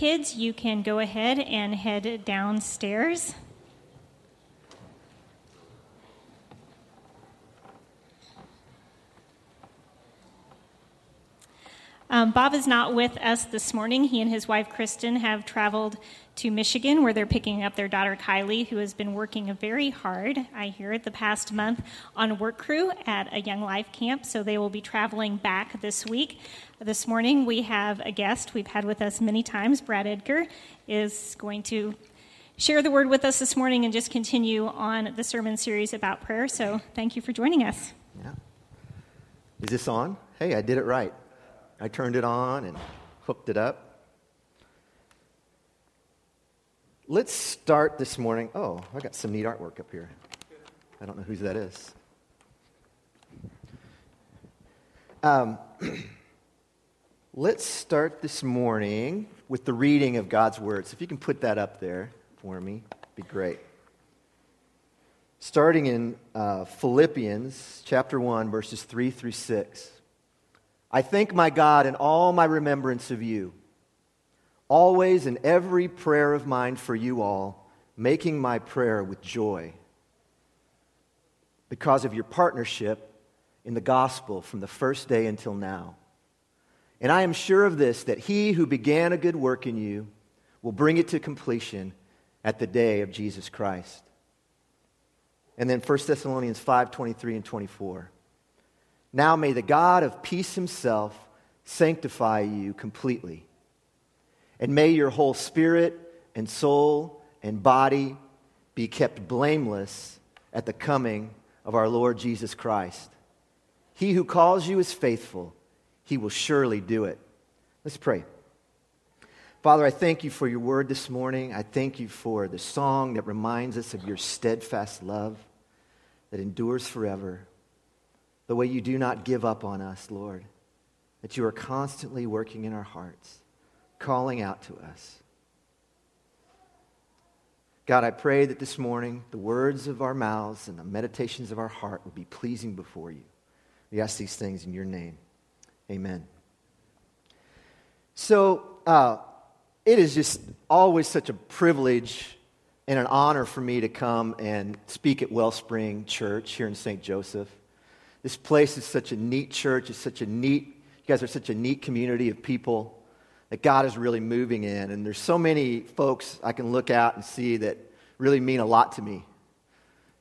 Kids, you can go ahead and head downstairs. Um, Bob is not with us this morning. He and his wife Kristen have traveled to Michigan where they're picking up their daughter Kylie, who has been working very hard, I hear, the past month on work crew at a Young Life camp. So they will be traveling back this week. This morning we have a guest we've had with us many times. Brad Edgar is going to share the word with us this morning and just continue on the sermon series about prayer. So thank you for joining us. Yeah. Is this on? Hey, I did it right. I turned it on and hooked it up. Let's start this morning. Oh, I got some neat artwork up here. I don't know whose that is. Um, let's start this morning with the reading of God's words. If you can put that up there for me, be great. Starting in uh, Philippians chapter 1, verses 3 through 6. I thank my God in all my remembrance of you, always in every prayer of mine for you all, making my prayer with joy because of your partnership in the gospel from the first day until now. And I am sure of this that he who began a good work in you will bring it to completion at the day of Jesus Christ. And then 1 Thessalonians 5 23 and 24. Now may the God of peace himself sanctify you completely. And may your whole spirit and soul and body be kept blameless at the coming of our Lord Jesus Christ. He who calls you is faithful, he will surely do it. Let's pray. Father, I thank you for your word this morning. I thank you for the song that reminds us of your steadfast love that endures forever the way you do not give up on us, Lord, that you are constantly working in our hearts, calling out to us. God, I pray that this morning the words of our mouths and the meditations of our heart will be pleasing before you. We ask these things in your name. Amen. So, uh, it is just always such a privilege and an honor for me to come and speak at Wellspring Church here in St. Joseph. This place is such a neat church. It's such a neat, you guys are such a neat community of people that God is really moving in. And there's so many folks I can look out and see that really mean a lot to me.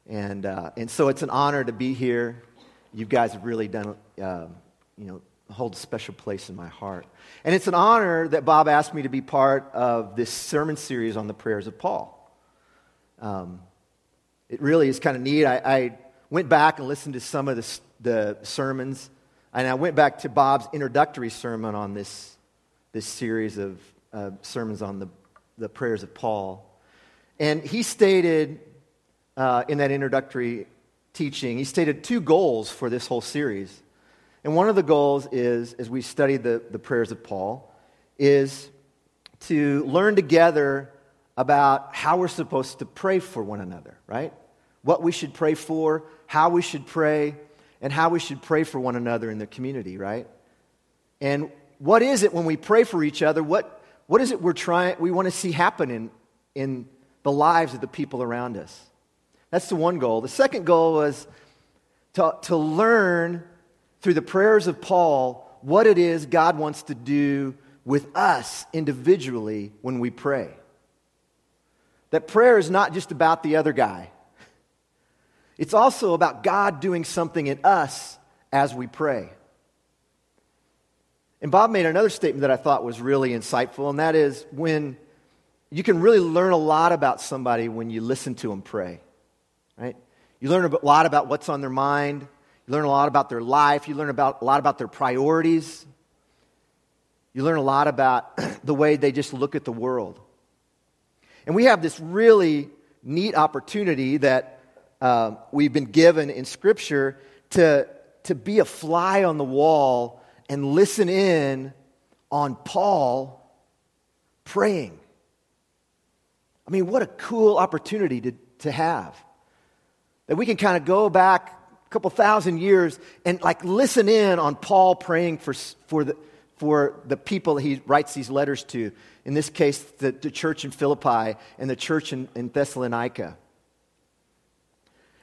And, uh, and so it's an honor to be here. You guys have really done, uh, you know, hold a special place in my heart. And it's an honor that Bob asked me to be part of this sermon series on the prayers of Paul. Um, it really is kind of neat. I, I, went back and listened to some of the, the sermons, and I went back to Bob's introductory sermon on this, this series of uh, sermons on the, the prayers of Paul. And he stated uh, in that introductory teaching, he stated two goals for this whole series. And one of the goals is, as we study the, the prayers of Paul, is to learn together about how we're supposed to pray for one another, right? What we should pray for, how we should pray, and how we should pray for one another in the community, right? And what is it when we pray for each other? What, what is it we're trying, we want to see happen in, in the lives of the people around us? That's the one goal. The second goal was to, to learn through the prayers of Paul what it is God wants to do with us individually when we pray. That prayer is not just about the other guy. It's also about God doing something in us as we pray. And Bob made another statement that I thought was really insightful, and that is when you can really learn a lot about somebody when you listen to them pray, right? You learn a lot about what's on their mind. You learn a lot about their life. You learn about, a lot about their priorities. You learn a lot about the way they just look at the world. And we have this really neat opportunity that uh, we've been given in Scripture to, to be a fly on the wall and listen in on Paul praying. I mean, what a cool opportunity to, to have. That we can kind of go back a couple thousand years and like listen in on Paul praying for, for, the, for the people he writes these letters to. In this case, the, the church in Philippi and the church in, in Thessalonica.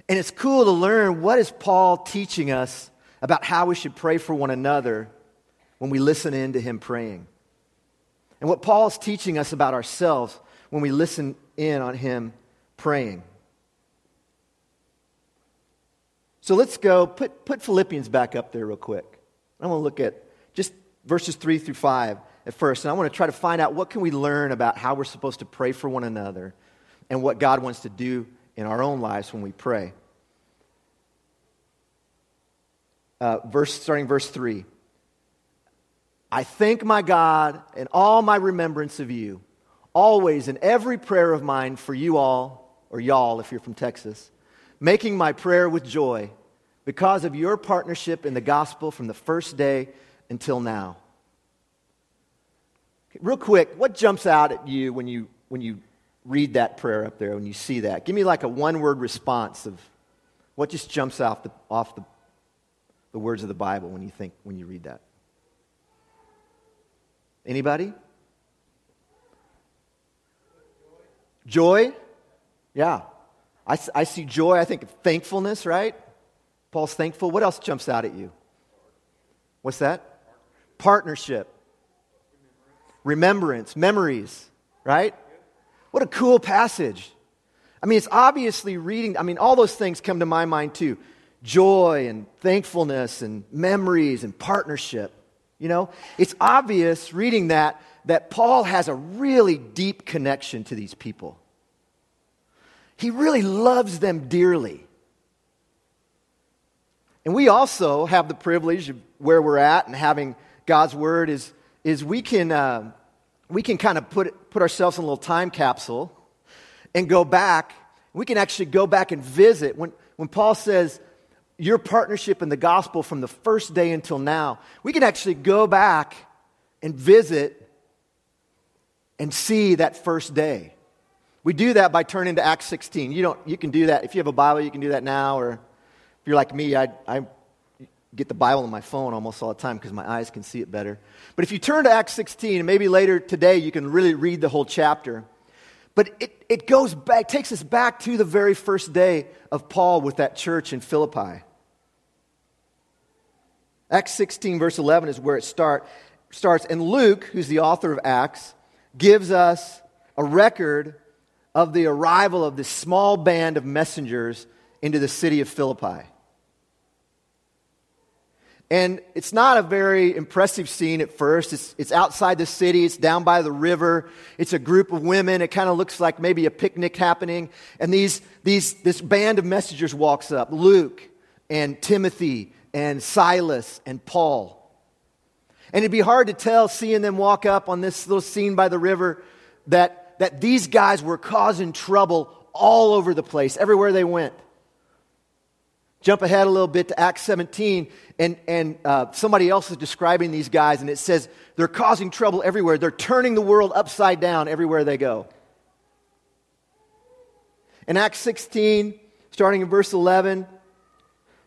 And it's cool to learn what is Paul teaching us about how we should pray for one another when we listen in to him praying. And what Paul's teaching us about ourselves when we listen in on him praying. So let's go, put, put Philippians back up there real quick. I want to look at just verses 3 through 5 at first. And I want to try to find out what can we learn about how we're supposed to pray for one another and what God wants to do in our own lives when we pray. Uh, verse, starting verse 3. I thank my God in all my remembrance of you, always in every prayer of mine for you all, or y'all if you're from Texas, making my prayer with joy because of your partnership in the gospel from the first day until now. Real quick, what jumps out at you when you, when you read that prayer up there, when you see that? Give me like a one word response of what just jumps off the, off the, the words of the Bible when you think, when you read that. Anybody? Joy? Yeah. I, I see joy. I think of thankfulness, right? Paul's thankful. What else jumps out at you? What's that? Partnership, remembrance, memories, right? What a cool passage. I mean, it's obviously reading, I mean, all those things come to my mind too joy and thankfulness and memories and partnership. You know, it's obvious reading that that Paul has a really deep connection to these people. He really loves them dearly. And we also have the privilege of where we're at and having God's word is, is we can, uh, we can kind of put, put ourselves in a little time capsule and go back. We can actually go back and visit. When, when Paul says, your partnership in the gospel from the first day until now, we can actually go back and visit and see that first day. We do that by turning to Acts 16. You, don't, you can do that. If you have a Bible, you can do that now. Or if you're like me, I, I get the Bible on my phone almost all the time because my eyes can see it better. But if you turn to Acts 16, and maybe later today you can really read the whole chapter. But it, it goes back, takes us back to the very first day of Paul with that church in Philippi. Acts 16, verse 11 is where it start, starts. And Luke, who's the author of Acts, gives us a record of the arrival of this small band of messengers into the city of Philippi. And it's not a very impressive scene at first. It's, it's outside the city, it's down by the river. It's a group of women. It kind of looks like maybe a picnic happening. And these, these, this band of messengers walks up Luke and Timothy and Silas and Paul. And it'd be hard to tell, seeing them walk up on this little scene by the river, that that these guys were causing trouble all over the place, everywhere they went. Jump ahead a little bit to Acts 17, and, and uh, somebody else is describing these guys, and it says they're causing trouble everywhere. They're turning the world upside down everywhere they go. In Acts 16, starting in verse 11,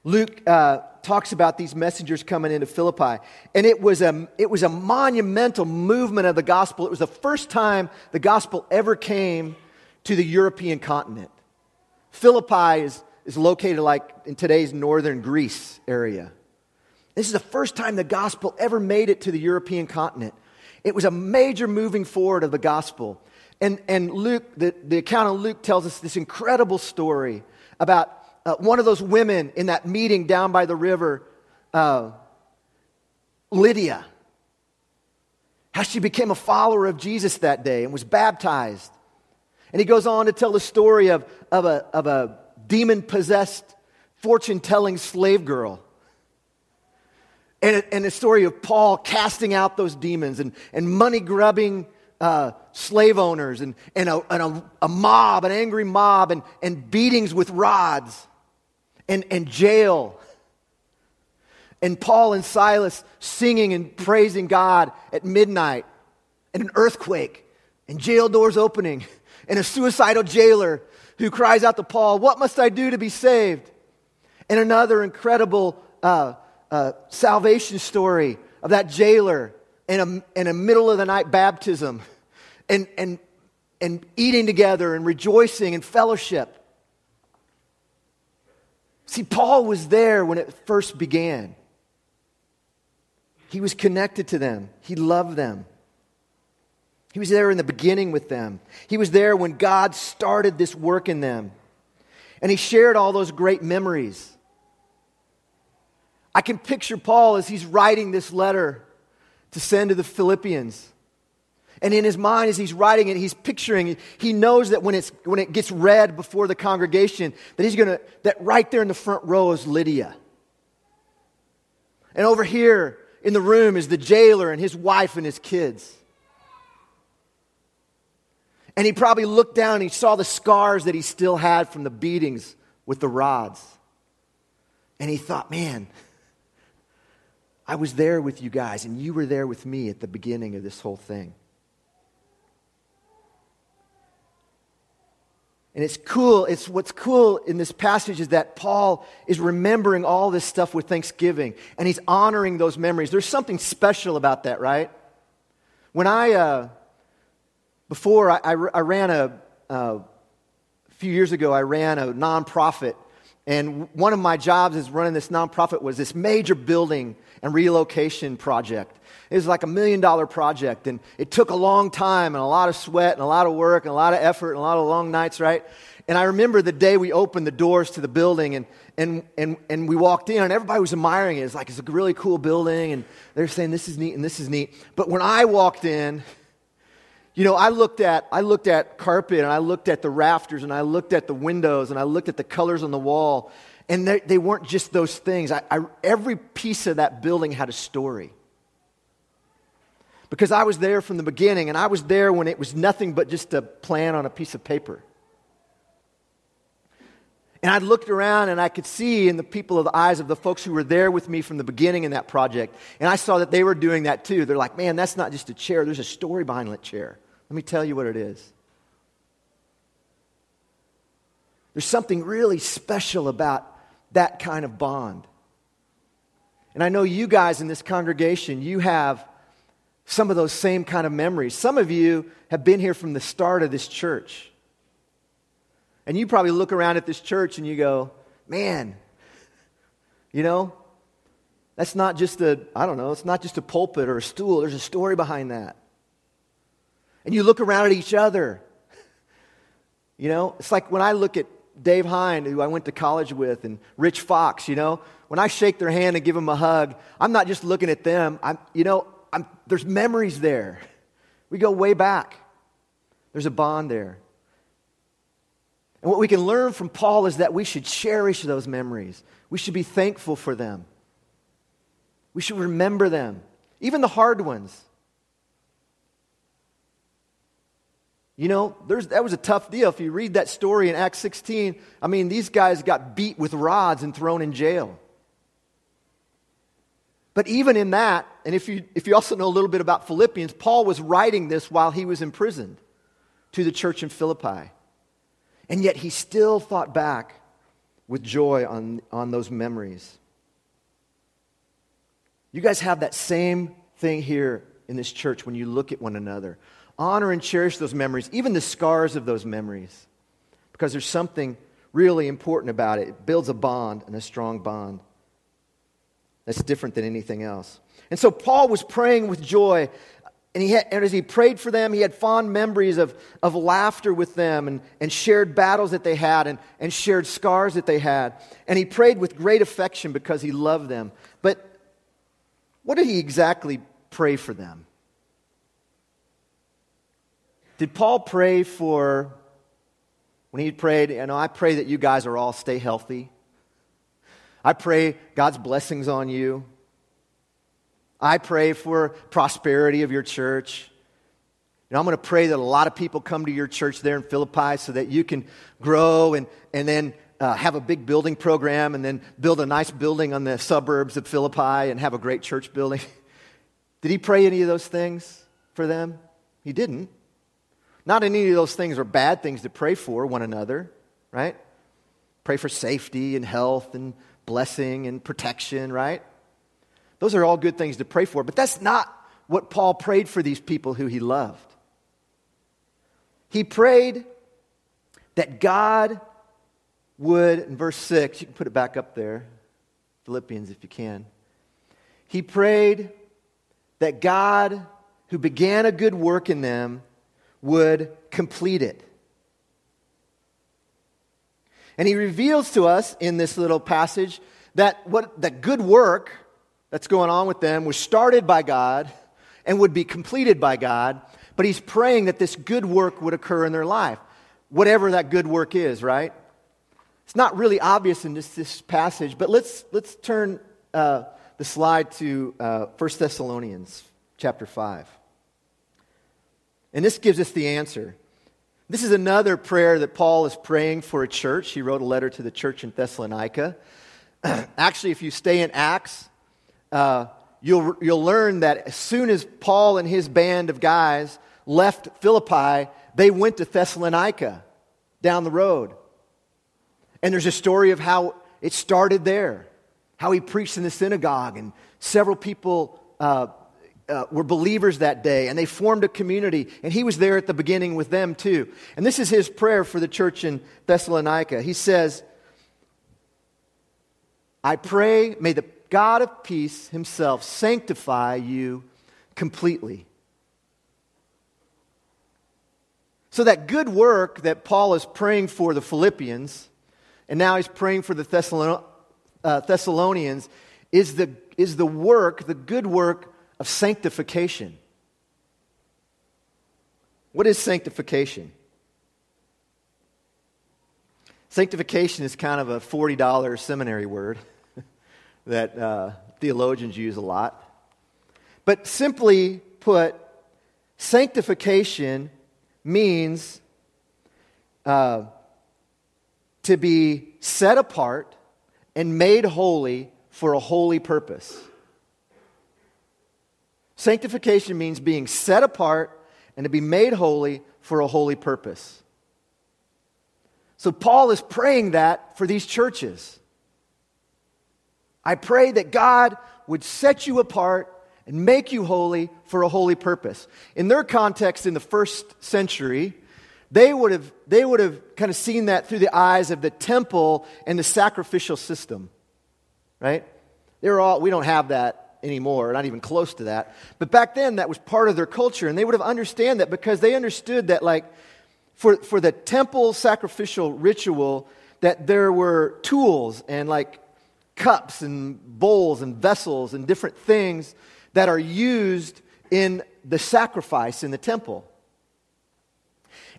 Luke uh, talks about these messengers coming into Philippi. And it was, a, it was a monumental movement of the gospel. It was the first time the gospel ever came to the European continent. Philippi is, is located like in today's northern Greece area. This is the first time the gospel ever made it to the European continent. It was a major moving forward of the gospel. And, and Luke, the, the account of Luke tells us this incredible story about uh, one of those women in that meeting down by the river, uh, Lydia, how she became a follower of Jesus that day and was baptized. And he goes on to tell the story of, of a, of a demon possessed, fortune telling slave girl. And, and the story of Paul casting out those demons and, and money grubbing uh, slave owners and, and, a, and a, a mob, an angry mob, and, and beatings with rods and, and jail. And Paul and Silas singing and praising God at midnight, and an earthquake, and jail doors opening, and a suicidal jailer who cries out to Paul, What must I do to be saved? And another incredible uh, uh, salvation story of that jailer and a, and a middle of the night baptism and, and, and eating together and rejoicing and fellowship. See, Paul was there when it first began. He was connected to them, he loved them. He was there in the beginning with them. He was there when God started this work in them. And he shared all those great memories. I can picture Paul as he's writing this letter to send to the Philippians. And in his mind, as he's writing it, he's picturing, it. he knows that when, it's, when it gets read before the congregation, that he's going to, that right there in the front row is Lydia. And over here in the room is the jailer and his wife and his kids. And he probably looked down and he saw the scars that he still had from the beatings with the rods. And he thought, man, I was there with you guys, and you were there with me at the beginning of this whole thing. And it's cool. It's what's cool in this passage is that Paul is remembering all this stuff with thanksgiving and he's honoring those memories. There's something special about that, right? When I, uh, before I, I, ran a, uh, a few years ago, I ran a nonprofit. And one of my jobs as running this nonprofit was this major building and relocation project. It was like a million dollar project, and it took a long time and a lot of sweat and a lot of work and a lot of effort and a lot of long nights, right? And I remember the day we opened the doors to the building and, and, and, and we walked in and everybody was admiring it. It's like, it's a really cool building and they're saying this is neat and this is neat. But when I walked in, you know, I looked at, I looked at carpet and I looked at the rafters and I looked at the windows and I looked at the colors on the wall and they, they weren't just those things. I, I, every piece of that building had a story because I was there from the beginning and I was there when it was nothing but just a plan on a piece of paper. And I looked around and I could see in the people of the eyes of the folks who were there with me from the beginning in that project. And I saw that they were doing that too. They're like, man, that's not just a chair, there's a story behind that chair. Let me tell you what it is. There's something really special about that kind of bond. And I know you guys in this congregation, you have some of those same kind of memories. Some of you have been here from the start of this church. And you probably look around at this church and you go, man, you know, that's not just a, I don't know, it's not just a pulpit or a stool. There's a story behind that. And you look around at each other. You know, it's like when I look at Dave Hine, who I went to college with, and Rich Fox, you know, when I shake their hand and give them a hug, I'm not just looking at them. I'm, you know, I'm, there's memories there. We go way back. There's a bond there. And what we can learn from Paul is that we should cherish those memories. We should be thankful for them. We should remember them, even the hard ones. You know, that was a tough deal. If you read that story in Acts 16, I mean, these guys got beat with rods and thrown in jail. But even in that, and if you, if you also know a little bit about Philippians, Paul was writing this while he was imprisoned to the church in Philippi. And yet he still thought back with joy on, on those memories. You guys have that same thing here in this church when you look at one another. Honor and cherish those memories, even the scars of those memories, because there's something really important about it. It builds a bond and a strong bond that's different than anything else. And so Paul was praying with joy. And, he had, and as he prayed for them, he had fond memories of, of laughter with them and, and shared battles that they had and, and shared scars that they had. And he prayed with great affection because he loved them. But what did he exactly pray for them? Did Paul pray for, when he prayed, know, I pray that you guys are all stay healthy I pray God's blessings on you. I pray for prosperity of your church. And I'm going to pray that a lot of people come to your church there in Philippi so that you can grow and, and then uh, have a big building program and then build a nice building on the suburbs of Philippi and have a great church building. Did he pray any of those things for them? He didn't. Not any of those things are bad things to pray for one another, right? Pray for safety and health and blessing and protection, right? Those are all good things to pray for, but that's not what Paul prayed for these people who he loved. He prayed that God would, in verse 6, you can put it back up there, Philippians if you can. He prayed that God, who began a good work in them, would complete it. And he reveals to us in this little passage that what that good work that's going on with them was started by God and would be completed by God, but he's praying that this good work would occur in their life, whatever that good work is, right? It's not really obvious in this, this passage, but let's, let's turn uh, the slide to uh, 1 Thessalonians chapter 5. And this gives us the answer. This is another prayer that Paul is praying for a church. He wrote a letter to the church in Thessalonica. Actually, if you stay in Acts, uh, you'll, you'll learn that as soon as Paul and his band of guys left Philippi, they went to Thessalonica down the road. And there's a story of how it started there, how he preached in the synagogue, and several people uh, uh, were believers that day, and they formed a community, and he was there at the beginning with them too. And this is his prayer for the church in Thessalonica. He says, I pray, may the God of peace himself sanctify you completely. So, that good work that Paul is praying for the Philippians, and now he's praying for the Thessalon- uh, Thessalonians, is the, is the work, the good work of sanctification. What is sanctification? Sanctification is kind of a $40 seminary word that uh, theologians use a lot. But simply put, sanctification means uh, to be set apart and made holy for a holy purpose. Sanctification means being set apart and to be made holy for a holy purpose. So, Paul is praying that for these churches. I pray that God would set you apart and make you holy for a holy purpose. In their context, in the first century, they would have, they would have kind of seen that through the eyes of the temple and the sacrificial system, right? They're all, we don't have that anymore, not even close to that. But back then, that was part of their culture, and they would have understood that because they understood that, like, for, for the temple sacrificial ritual, that there were tools and, like, cups and bowls and vessels and different things that are used in the sacrifice in the temple.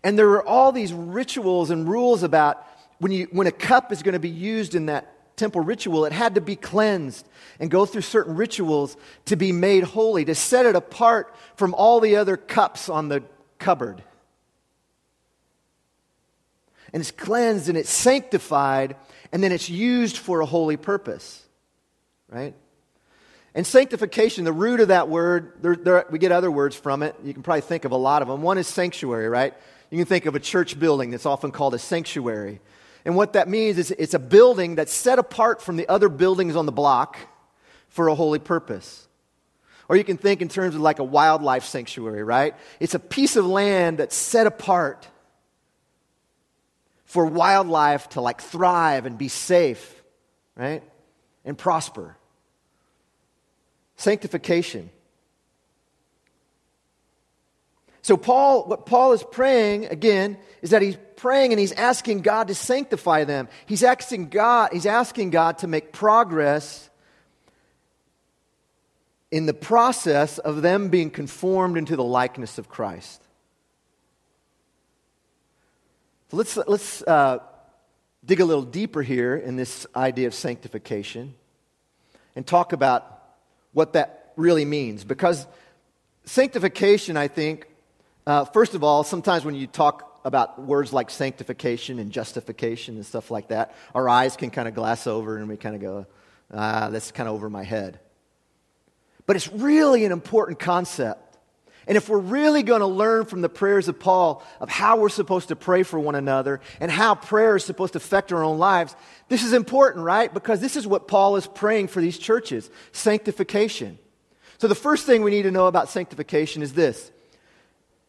And there were all these rituals and rules about when, you, when a cup is going to be used in that temple ritual, it had to be cleansed and go through certain rituals to be made holy, to set it apart from all the other cups on the cupboard. And it's cleansed and it's sanctified, and then it's used for a holy purpose, right? And sanctification, the root of that word, there, there, we get other words from it. You can probably think of a lot of them. One is sanctuary, right? You can think of a church building that's often called a sanctuary. And what that means is it's a building that's set apart from the other buildings on the block for a holy purpose. Or you can think in terms of like a wildlife sanctuary, right? It's a piece of land that's set apart for wildlife to like thrive and be safe, right? And prosper. Sanctification. So, Paul, what Paul is praying, again, is that he's praying and he's asking God to sanctify them. He's asking God, he's asking God to make progress in the process of them being conformed into the likeness of Christ. So let's, let's uh, dig a little deeper here in this idea of sanctification and talk about what that really means. Because sanctification, I think, uh, first of all, sometimes when you talk about words like sanctification and justification and stuff like that, our eyes can kind of glass over and we kind of go, ah, that's kind of over my head. But it's really an important concept. And if we're really going to learn from the prayers of Paul of how we're supposed to pray for one another and how prayer is supposed to affect our own lives, this is important, right? Because this is what Paul is praying for these churches sanctification. So, the first thing we need to know about sanctification is this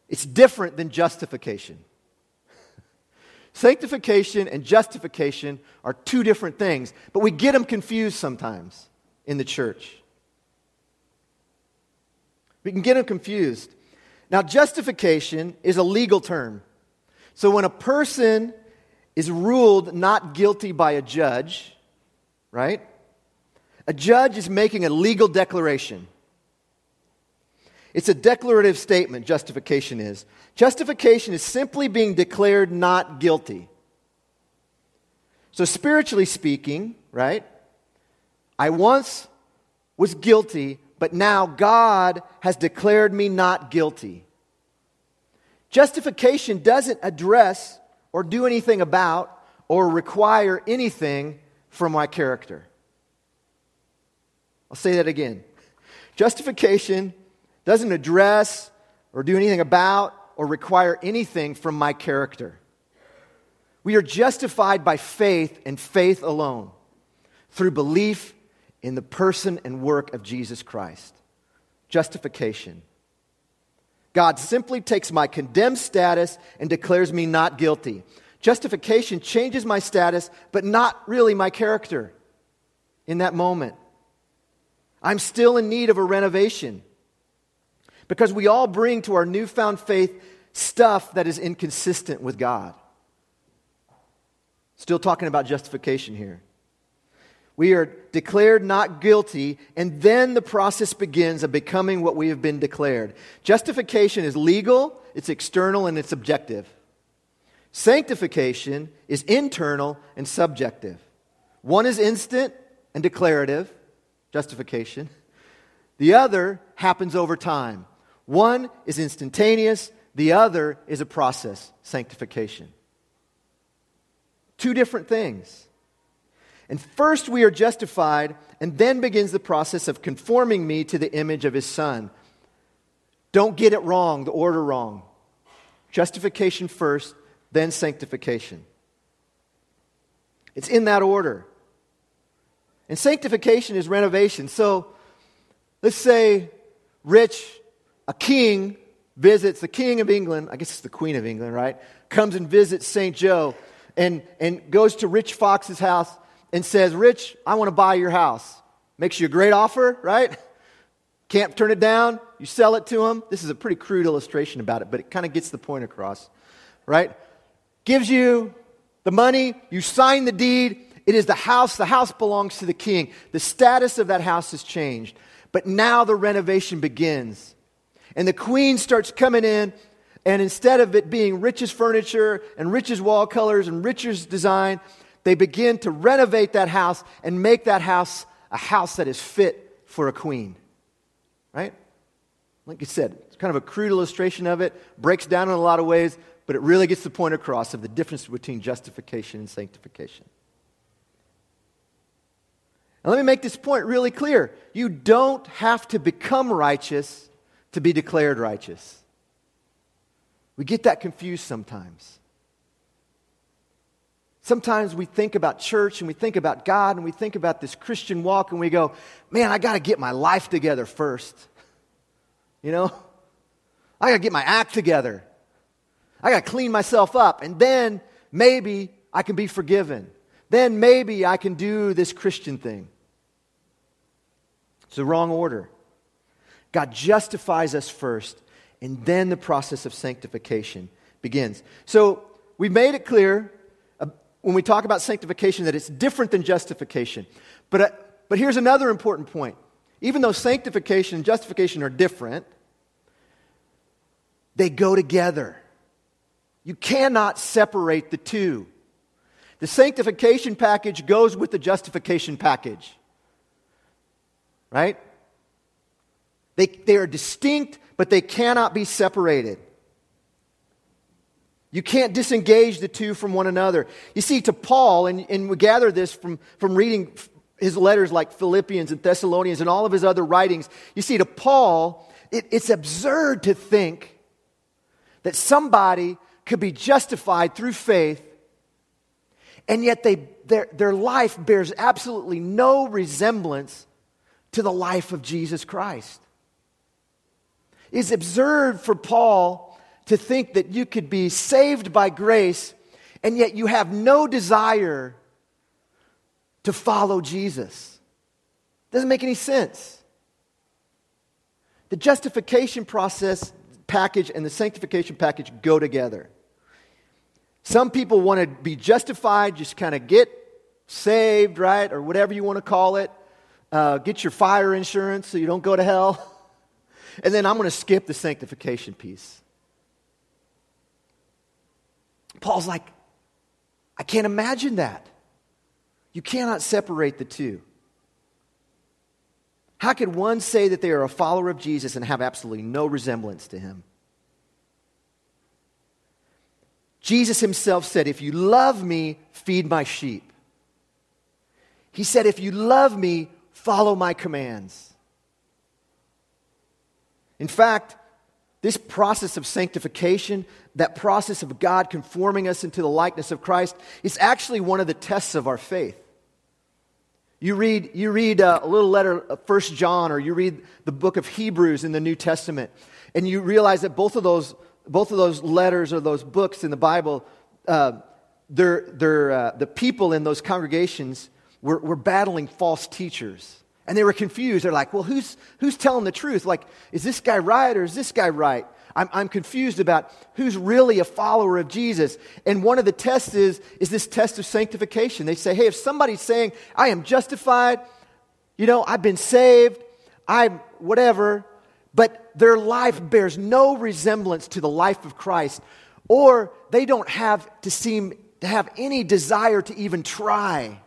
it's different than justification. Sanctification and justification are two different things, but we get them confused sometimes in the church. We can get them confused. Now, justification is a legal term. So, when a person is ruled not guilty by a judge, right? A judge is making a legal declaration. It's a declarative statement, justification is. Justification is simply being declared not guilty. So, spiritually speaking, right? I once was guilty, but now God has declared me not guilty. Justification doesn't address or do anything about or require anything from my character. I'll say that again. Justification doesn't address or do anything about or require anything from my character. We are justified by faith and faith alone through belief in the person and work of Jesus Christ. Justification. God simply takes my condemned status and declares me not guilty. Justification changes my status, but not really my character in that moment. I'm still in need of a renovation because we all bring to our newfound faith stuff that is inconsistent with God. Still talking about justification here. We are declared not guilty, and then the process begins of becoming what we have been declared. Justification is legal, it's external, and it's objective. Sanctification is internal and subjective. One is instant and declarative, justification. The other happens over time. One is instantaneous, the other is a process, sanctification. Two different things. And first we are justified, and then begins the process of conforming me to the image of his son. Don't get it wrong, the order wrong. Justification first, then sanctification. It's in that order. And sanctification is renovation. So let's say Rich, a king, visits the king of England, I guess it's the queen of England, right? Comes and visits St. Joe and, and goes to Rich Fox's house and says, Rich, I want to buy your house. Makes you a great offer, right? Can't turn it down. You sell it to him. This is a pretty crude illustration about it, but it kind of gets the point across, right? Gives you the money, you sign the deed. It is the house. The house belongs to the king. The status of that house has changed. But now the renovation begins. And the queen starts coming in, and instead of it being Rich's furniture and Rich's wall colors and Rich's design, they begin to renovate that house and make that house a house that is fit for a queen. Right? Like I said, it's kind of a crude illustration of it, breaks down in a lot of ways, but it really gets the point across of the difference between justification and sanctification. And let me make this point really clear. You don't have to become righteous to be declared righteous. We get that confused sometimes. Sometimes we think about church and we think about God and we think about this Christian walk and we go, man, I got to get my life together first. You know? I got to get my act together. I got to clean myself up. And then maybe I can be forgiven. Then maybe I can do this Christian thing. It's the wrong order. God justifies us first, and then the process of sanctification begins. So we've made it clear when we talk about sanctification that it's different than justification. But, uh, but here's another important point. Even though sanctification and justification are different, they go together. You cannot separate the two. The sanctification package goes with the justification package. Right? They, they are distinct, but they cannot be separated. You can't disengage the two from one another. You see, to Paul, and, and we gather this from, from reading his letters like Philippians and Thessalonians and all of his other writings, you see, to Paul, it, it's absurd to think that somebody could be justified through faith, and yet they, their, their life bears absolutely no resemblance to the life of Jesus Christ. It's absurd for Paul to think that you could be saved by grace and yet you have no desire to follow Jesus. Doesn't make any sense. The justification process package and the sanctification package go together. Some people want to be justified, just kind of get saved, right? Or whatever you want to call it. Uh, get your fire insurance so you don't go to hell. And then I'm going to skip the sanctification piece. Paul's like, I can't imagine that. You cannot separate the two. How could one say that they are a follower of Jesus and have absolutely no resemblance to him? Jesus himself said, If you love me, feed my sheep. He said, If you love me, follow my commands. In fact, this process of sanctification, that process of God conforming us into the likeness of Christ, is actually one of the tests of our faith. You read, you read uh, a little letter of 1 John, or you read the book of Hebrews in the New Testament, and you realize that both of those, both of those letters or those books in the Bible, uh, they're, they're, uh, the people in those congregations were, were battling false teachers. And they were confused. They're like, well, who's, who's telling the truth? Like, is this guy right or is this guy right? I'm, I'm confused about who's really a follower of Jesus. And one of the tests is, is this test of sanctification. They say, hey, if somebody's saying, I am justified, you know, I've been saved, I'm whatever, but their life bears no resemblance to the life of Christ, or they don't have to seem to have any desire to even try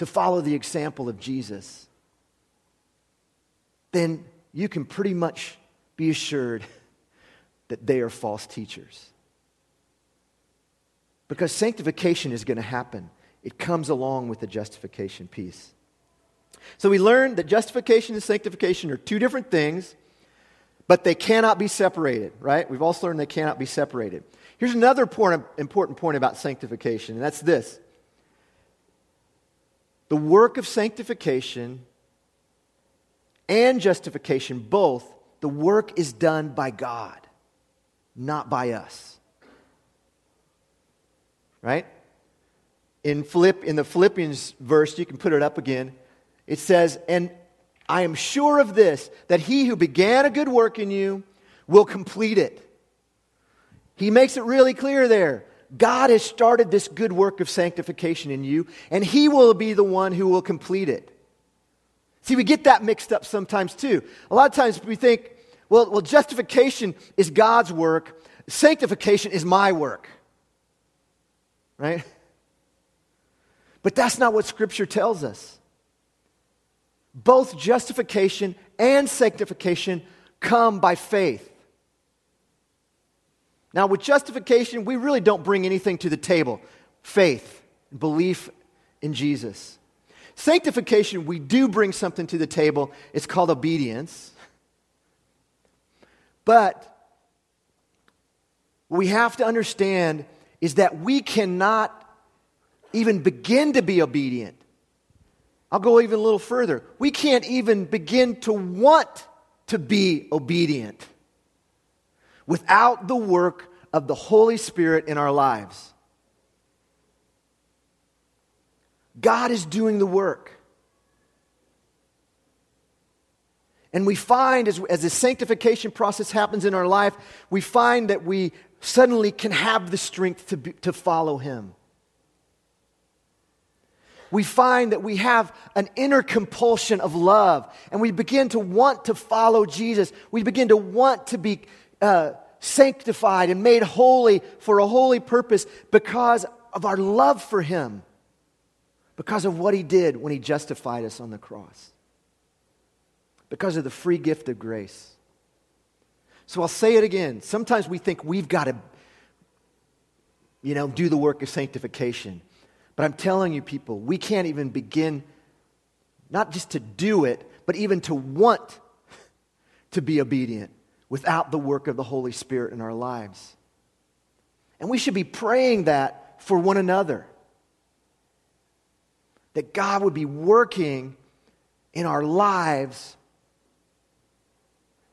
to follow the example of Jesus, then you can pretty much be assured that they are false teachers. Because sanctification is going to happen, it comes along with the justification piece. So we learned that justification and sanctification are two different things, but they cannot be separated, right? We've also learned they cannot be separated. Here's another important point about sanctification, and that's this the work of sanctification and justification, both, the work is done by God, not by us. Right? In, Philipp, in the Philippians verse, you can put it up again. It says, And I am sure of this, that he who began a good work in you will complete it. He makes it really clear there. God has started this good work of sanctification in you, and He will be the one who will complete it. See, we get that mixed up sometimes too. A lot of times we think, well, well justification is God's work, sanctification is my work. Right? But that's not what Scripture tells us. Both justification and sanctification come by faith. Now, with justification, we really don't bring anything to the table faith, belief in Jesus. Sanctification, we do bring something to the table. It's called obedience. But what we have to understand is that we cannot even begin to be obedient. I'll go even a little further. We can't even begin to want to be obedient without the work of the Holy Spirit in our lives. God is doing the work. And we find, as, as the sanctification process happens in our life, we find that we suddenly can have the strength to, be, to follow Him. We find that we have an inner compulsion of love, and we begin to want to follow Jesus. We begin to want to be uh, sanctified and made holy for a holy purpose because of our love for Him, because of what He did when He justified us on the cross, because of the free gift of grace. So I'll say it again. Sometimes we think we've got to, you know, do the work of sanctification. But I'm telling you, people, we can't even begin not just to do it, but even to want to be obedient without the work of the Holy Spirit in our lives. And we should be praying that for one another. That God would be working in our lives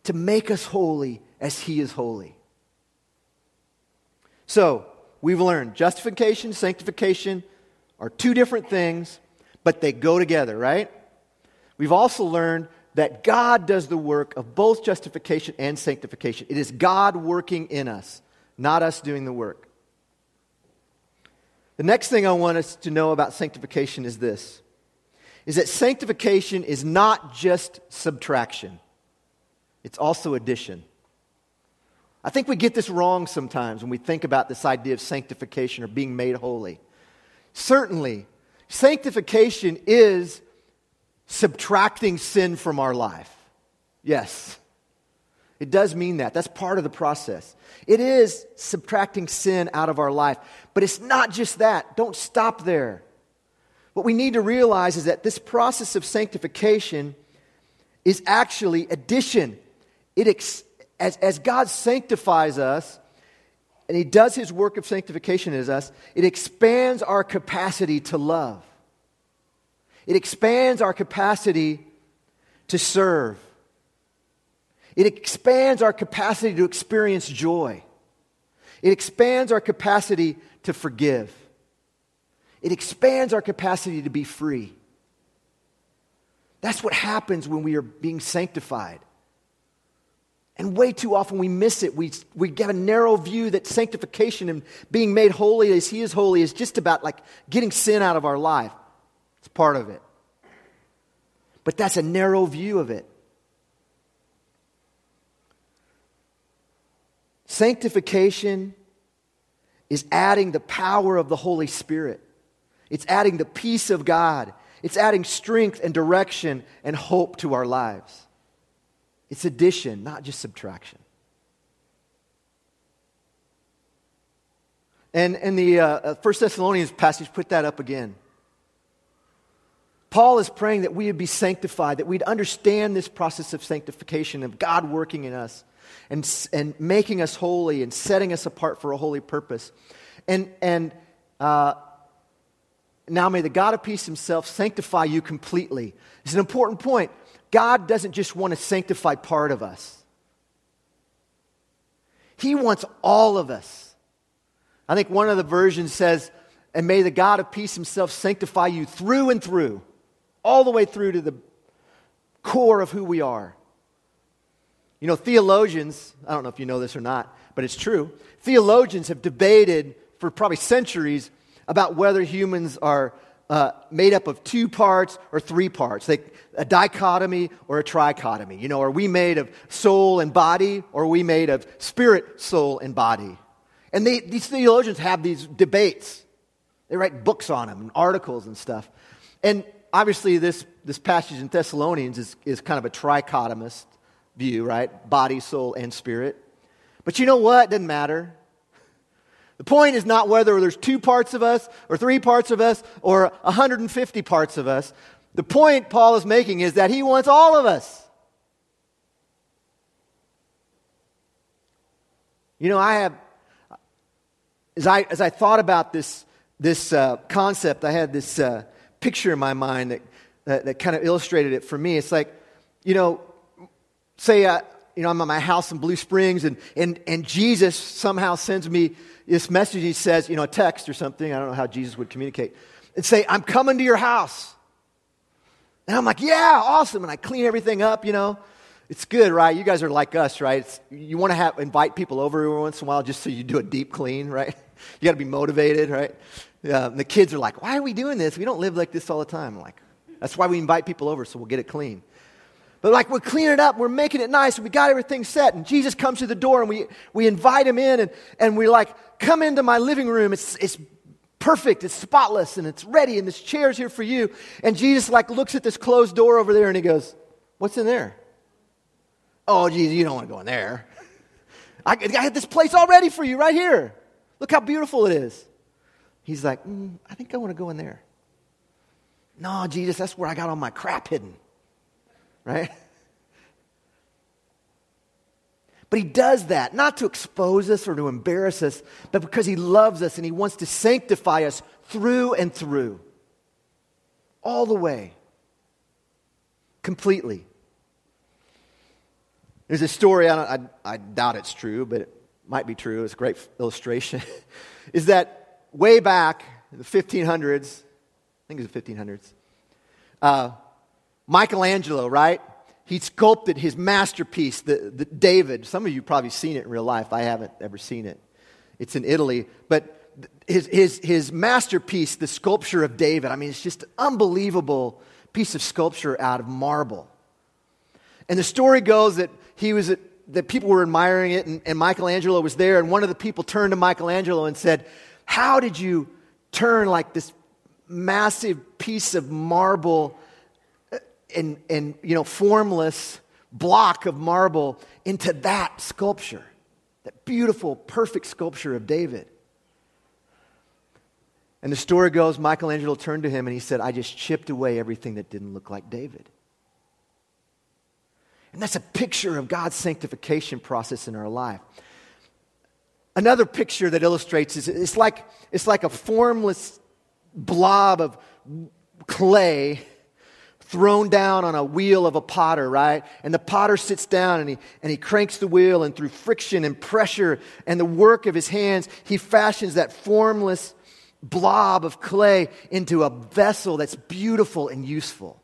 to make us holy as He is holy. So, we've learned justification, sanctification are two different things, but they go together, right? We've also learned that God does the work of both justification and sanctification. It is God working in us, not us doing the work. The next thing I want us to know about sanctification is this is that sanctification is not just subtraction. It's also addition. I think we get this wrong sometimes when we think about this idea of sanctification or being made holy. Certainly, sanctification is subtracting sin from our life. Yes, it does mean that. That's part of the process. It is subtracting sin out of our life. But it's not just that. Don't stop there. What we need to realize is that this process of sanctification is actually addition. It ex- as, as God sanctifies us, and He does His work of sanctification as us, it expands our capacity to love. It expands our capacity to serve. It expands our capacity to experience joy. It expands our capacity to forgive. It expands our capacity to be free. That's what happens when we are being sanctified. And way too often we miss it. We, we get a narrow view that sanctification and being made holy as He is holy is just about like getting sin out of our life. It's part of it. But that's a narrow view of it. Sanctification is adding the power of the Holy Spirit. It's adding the peace of God. It's adding strength and direction and hope to our lives. It's addition, not just subtraction. And, and the uh, 1 uh, Thessalonians passage put that up again. Paul is praying that we would be sanctified, that we'd understand this process of sanctification, of God working in us and, and making us holy and setting us apart for a holy purpose. And, and uh, now may the God of peace himself sanctify you completely. It's an important point. God doesn't just want to sanctify part of us, He wants all of us. I think one of the versions says, and may the God of peace himself sanctify you through and through, all the way through to the core of who we are. You know, theologians, I don't know if you know this or not, but it's true. Theologians have debated for probably centuries about whether humans are uh, made up of two parts or three parts, a dichotomy or a trichotomy. You know, are we made of soul and body, or are we made of spirit, soul, and body? And they, these theologians have these debates. They write books on them and articles and stuff. And obviously, this, this passage in Thessalonians is, is kind of a trichotomist view, right? Body, soul, and spirit. But you know what? It doesn't matter. The point is not whether there's two parts of us, or three parts of us, or 150 parts of us. The point Paul is making is that he wants all of us. You know, I have, as I, as I thought about this, this uh, concept, I had this uh, picture in my mind that, that, that kind of illustrated it for me. It's like, you know, say, uh, you know, I'm at my house in Blue Springs and, and, and Jesus somehow sends me this message. He says, you know, a text or something. I don't know how Jesus would communicate. And say, I'm coming to your house. And I'm like, yeah, awesome. And I clean everything up, you know. It's good, right? You guys are like us, right? It's, you want to have, invite people over every once in a while just so you do a deep clean, right? You got to be motivated, right? Yeah, the kids are like, why are we doing this? We don't live like this all the time. I'm like, that's why we invite people over so we'll get it clean. But like we're cleaning it up, we're making it nice, we got everything set, and Jesus comes to the door and we, we invite him in and, and we're like, come into my living room. It's, it's perfect, it's spotless, and it's ready, and this chair's here for you. And Jesus like looks at this closed door over there and he goes, What's in there? Oh, Jesus, you don't want to go in there. I, I have this place all ready for you right here. Look how beautiful it is. He's like, mm, I think I want to go in there. No, Jesus, that's where I got all my crap hidden right? But he does that not to expose us or to embarrass us, but because he loves us and he wants to sanctify us through and through. All the way. Completely. There's a story, I, I, I doubt it's true, but it might be true. It's a great illustration. is that way back in the 1500s, I think it's the 1500s, uh, Michelangelo, right? He sculpted his masterpiece, the, the David. Some of you probably seen it in real life. I haven't ever seen it. It's in Italy. But his, his, his masterpiece, the sculpture of David, I mean, it's just an unbelievable piece of sculpture out of marble. And the story goes that he was at, that people were admiring it, and, and Michelangelo was there, and one of the people turned to Michelangelo and said, How did you turn like this massive piece of marble uh, and, and you know, formless block of marble into that sculpture? That beautiful, perfect sculpture of David. And the story goes Michelangelo turned to him and he said, I just chipped away everything that didn't look like David. And that's a picture of God's sanctification process in our life. Another picture that illustrates is it's like, it's like a formless blob of clay thrown down on a wheel of a potter, right? And the potter sits down and he, and he cranks the wheel, and through friction and pressure and the work of his hands, he fashions that formless blob of clay into a vessel that's beautiful and useful.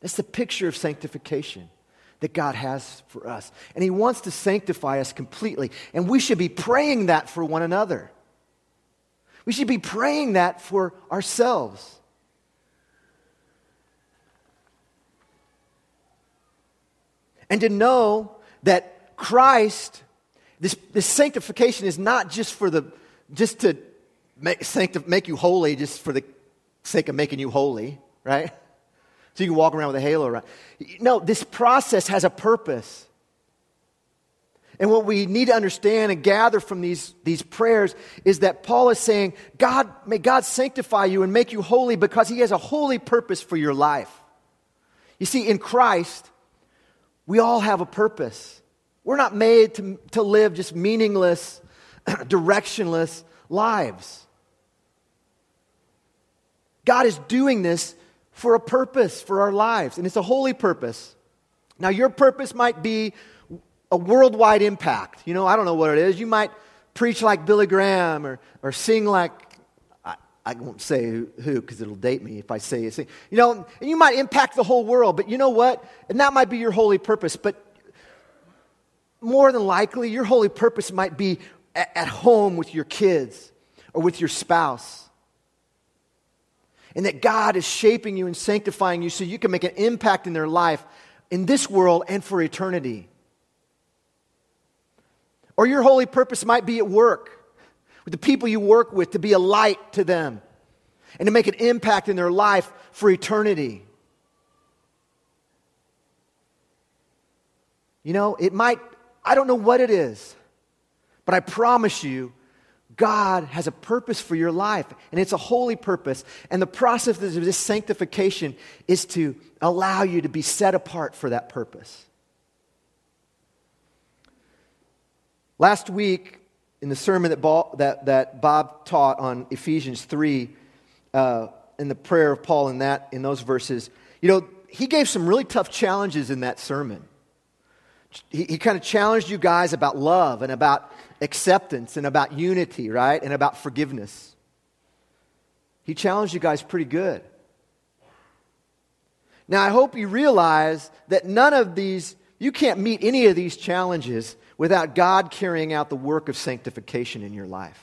That's the picture of sanctification that God has for us. And He wants to sanctify us completely. And we should be praying that for one another. We should be praying that for ourselves. And to know that Christ, this, this sanctification is not just for the just to make, make you holy just for the sake of making you holy, right? So you can walk around with a halo around. No, this process has a purpose. And what we need to understand and gather from these, these prayers is that Paul is saying, God, may God sanctify you and make you holy because he has a holy purpose for your life. You see, in Christ, we all have a purpose. We're not made to, to live just meaningless, directionless lives. God is doing this for a purpose for our lives, and it's a holy purpose. Now, your purpose might be a worldwide impact. You know, I don't know what it is. You might preach like Billy Graham or, or sing like, I, won't say who because it'll date me if I say it. You know, and you might impact the whole world, but you know what? And that might be your holy purpose, but more than likely, your holy purpose might be at home with your kids or with your spouse and that God is shaping you and sanctifying you so you can make an impact in their life in this world and for eternity. Or your holy purpose might be at work with the people you work with to be a light to them and to make an impact in their life for eternity. You know, it might, I don't know what it is, but I promise you, God has a purpose for your life, and it's a holy purpose. And the process of this sanctification is to allow you to be set apart for that purpose. Last week, in the sermon that Bob, taught on Ephesians 3, uh, in the prayer of Paul in, that, in those verses, you know, he gave some really tough challenges in that sermon. He, he kind of challenged you guys about love and about acceptance and about unity, right? And about forgiveness. He challenged you guys pretty good. Now, I hope you realize that none of these, you can't meet any of these challenges without God carrying out the work of sanctification in your life.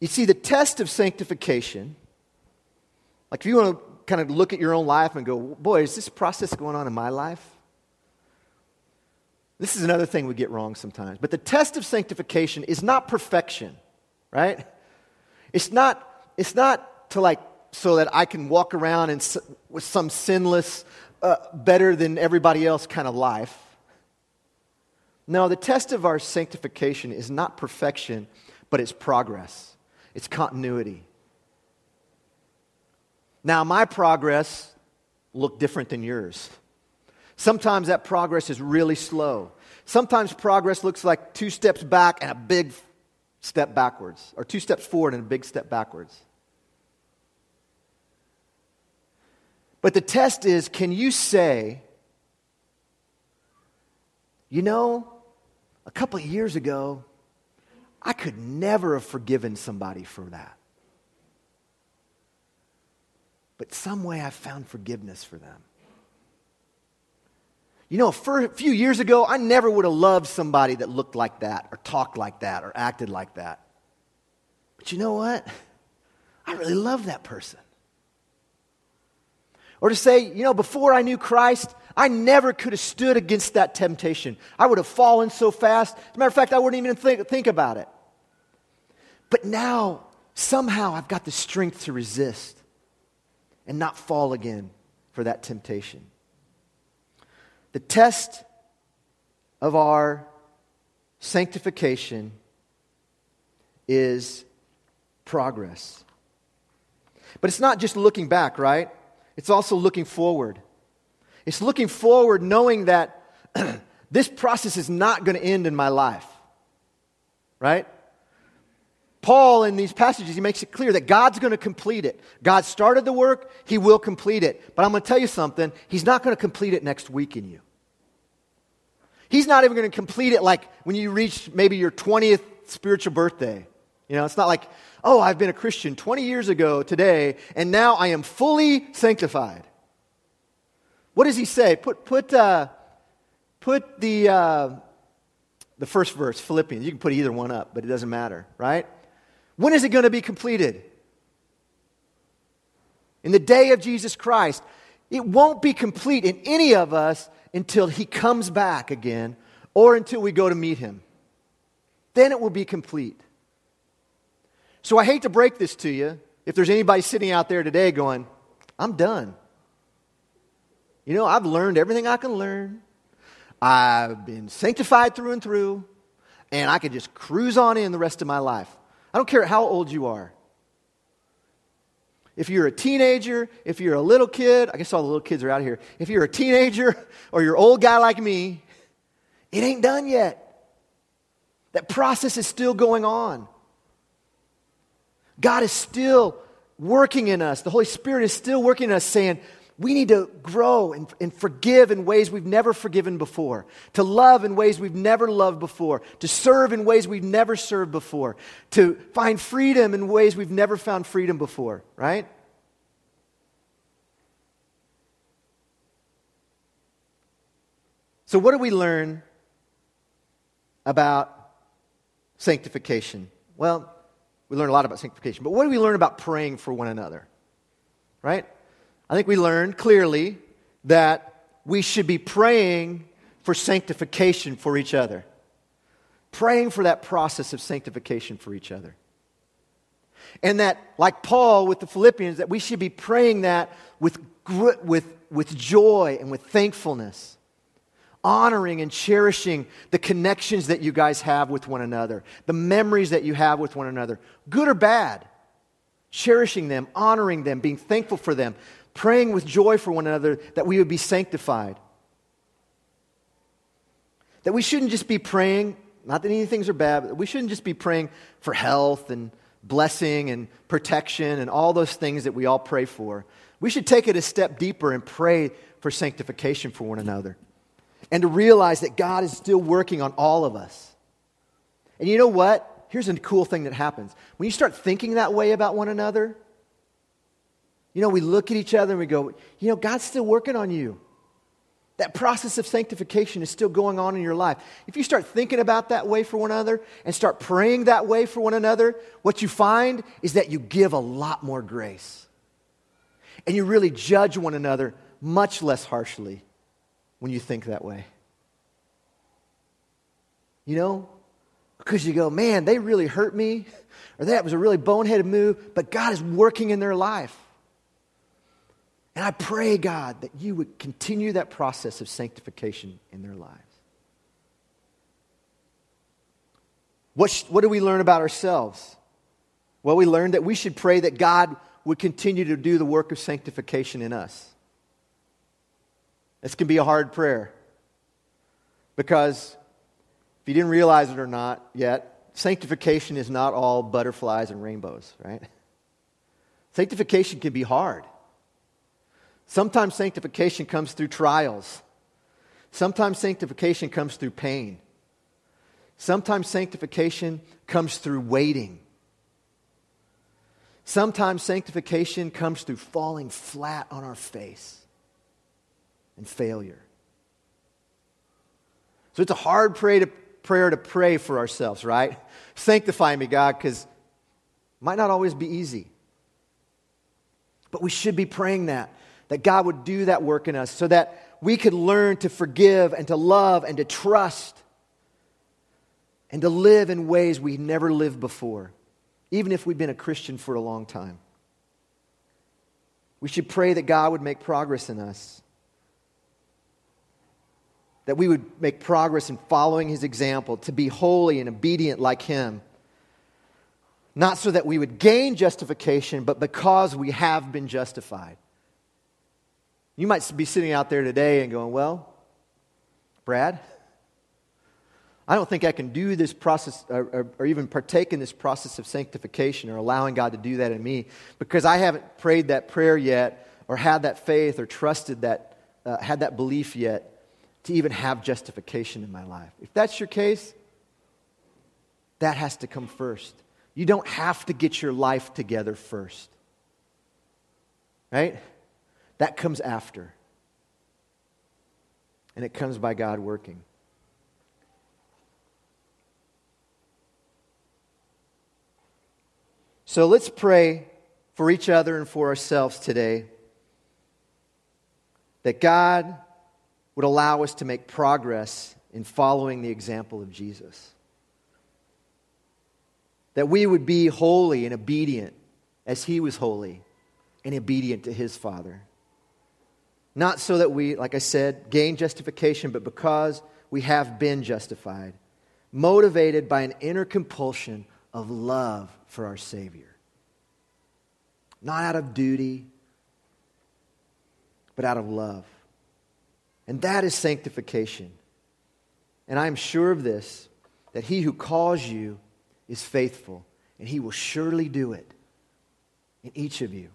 You see, the test of sanctification, like if you want to kind of look at your own life and go, boy, is this process going on in my life? This is another thing we get wrong sometimes. But the test of sanctification is not perfection, right? It's not, it's not to like, so that I can walk around and with some sinless, uh, better than everybody else kind of life. No, the test of our sanctification is not perfection, but it's progress, it's continuity. Now, my progress looked different than yours. Sometimes that progress is really slow. Sometimes progress looks like two steps back and a big step backwards, or two steps forward and a big step backwards. But the test is can you say, you know, a couple of years ago, I could never have forgiven somebody for that. But some way I found forgiveness for them. You know, a few years ago, I never would have loved somebody that looked like that, or talked like that, or acted like that. But you know what? I really love that person. Or to say, you know, before I knew Christ, I never could have stood against that temptation. I would have fallen so fast. As a matter of fact, I wouldn't even think, think about it. But now, somehow, I've got the strength to resist and not fall again for that temptation. The test of our sanctification is progress. But it's not just looking back, right? It's also looking forward. It's looking forward knowing that this process is not going to end in my life, right? Paul, in these passages, he makes it clear that God's going to complete it. God started the work, he will complete it. But I'm going to tell you something, he's not going to complete it next week in you. He's not even going to complete it like when you reach maybe your 20th spiritual birthday. You know, it's not like, oh, I've been a Christian 20 years ago today, and now I am fully sanctified. What does he say? Put, put, uh, put the, uh, the first verse, Philippians. You can put either one up, but it doesn't matter, right? When is it going to be completed? In the day of Jesus Christ. It won't be complete in any of us until he comes back again or until we go to meet him. Then it will be complete. So I hate to break this to you. If there's anybody sitting out there today going, I'm done. You know, I've learned everything I can learn. I've been sanctified through and through, and I can just cruise on in the rest of my life. I don't care how old you are. If you're a teenager, if you're a little kid, I guess all the little kids are out here. If you're a teenager or you're an old guy like me, it ain't done yet. That process is still going on. God is still working in us. The Holy Spirit is still working in us, saying, we need to grow and, and, forgive in ways we've never forgiven before, to love in ways we've never loved before, to serve in ways we've never served before, to find freedom in ways we've never found freedom before, right? So, what do we learn about sanctification? Well, we learn a lot about sanctification, but what do we learn about praying for one another? Right? I think we learned clearly that we should be praying for sanctification for each other. Praying for that process of sanctification for each other. And that, like Paul with the Philippians, that we should be praying that with, with, with joy and with thankfulness, honoring and cherishing the connections that you guys have with one another, the memories that you have with one another, good or bad. Cherishing them, honoring them, being thankful for them, praying with joy for one another that we would be sanctified. That we shouldn't just be praying, not that any things are bad, but we shouldn't just be praying for health and blessing and protection and all those things that we all pray for. We should take it a step deeper and pray for sanctification for one another. And to realize that God is still working on all of us. And you know what? Here's a cool thing that happens. When you start thinking that way about one another, you know, we look at each other and we go, you know, God's still working on you. That process of sanctification is still going on in your life. If you start thinking about that way for one another and start praying that way for one another, what you find is that you give a lot more grace. And you really judge one another much less harshly when you think that way. You know? Because you go, man, they really hurt me, or that was a really boneheaded move, but God is working in their life. And I pray, God, that you would continue that process of sanctification in their lives. What, sh- what do we learn about ourselves? Well, we learned that we should pray that God would continue to do the work of sanctification in us. This can be a hard prayer because if you didn't realize it or not yet, sanctification is not all butterflies and rainbows, right? Sanctification can be hard. Sometimes sanctification comes through trials. Sometimes sanctification comes through pain. Sometimes sanctification comes through waiting. Sometimes sanctification comes through falling flat on our face and failure. So it's a hard prayer to, prayer to pray for ourselves, right? Sanctify me, God, because it might not always be easy. But we should be praying that, that God would do that work in us so that we could learn to forgive and to love and to trust and to live in ways we never lived before, even if we've been a Christian for a long time. We should pray that God would make progress in us, that we would make progress in following His example, to be holy and obedient like Him. Not so that we would gain justification, but because we have been justified. You might be sitting out there today and going, Well, Brad, I don't think I can do this process or, or, or, even partake in this process of sanctification or allowing God to do that in me because I haven't prayed that prayer yet or had that faith or trusted that, uh, had that belief yet to even have justification in my life. If that's your case, that has to come first. You don't have to get your life together first. Right? That comes after. And it comes by God working. So let's pray for each other and for ourselves today that God would allow us to make progress in following the example of Jesus. That we would be holy and obedient as he was holy and obedient to his Father. Not so that we, like I said, gain justification, but because we have been justified, motivated by an inner compulsion of love for our Savior. Not out of duty, but out of love. And that is sanctification. And I am sure of this that he who calls you is faithful, and he will surely do it in each of you.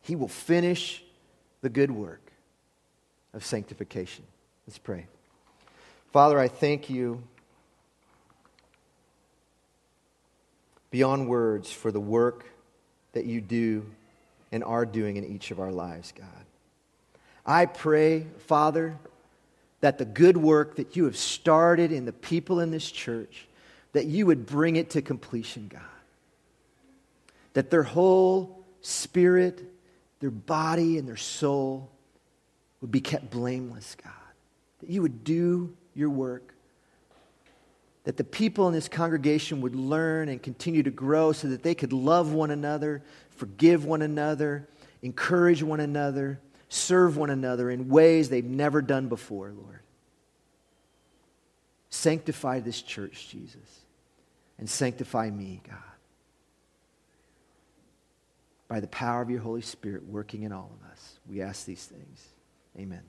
He will finish the good work of sanctification. Let's pray. Father, I thank you beyond words for the work that you do and are doing in each of our lives, God. I pray, Father, that the good work that you have started in the people in this church, that you would bring it to completion, God. That their whole spirit, their body, and their soul would be kept blameless, God. That you would do your work. That the people in this congregation would learn and continue to grow so that they could love one another, forgive one another, encourage one another, serve one another in ways they've never done before, Lord. Sanctify this church, Jesus, and sanctify me, God by the power of your Holy Spirit working in all of us. We ask these things. Amen.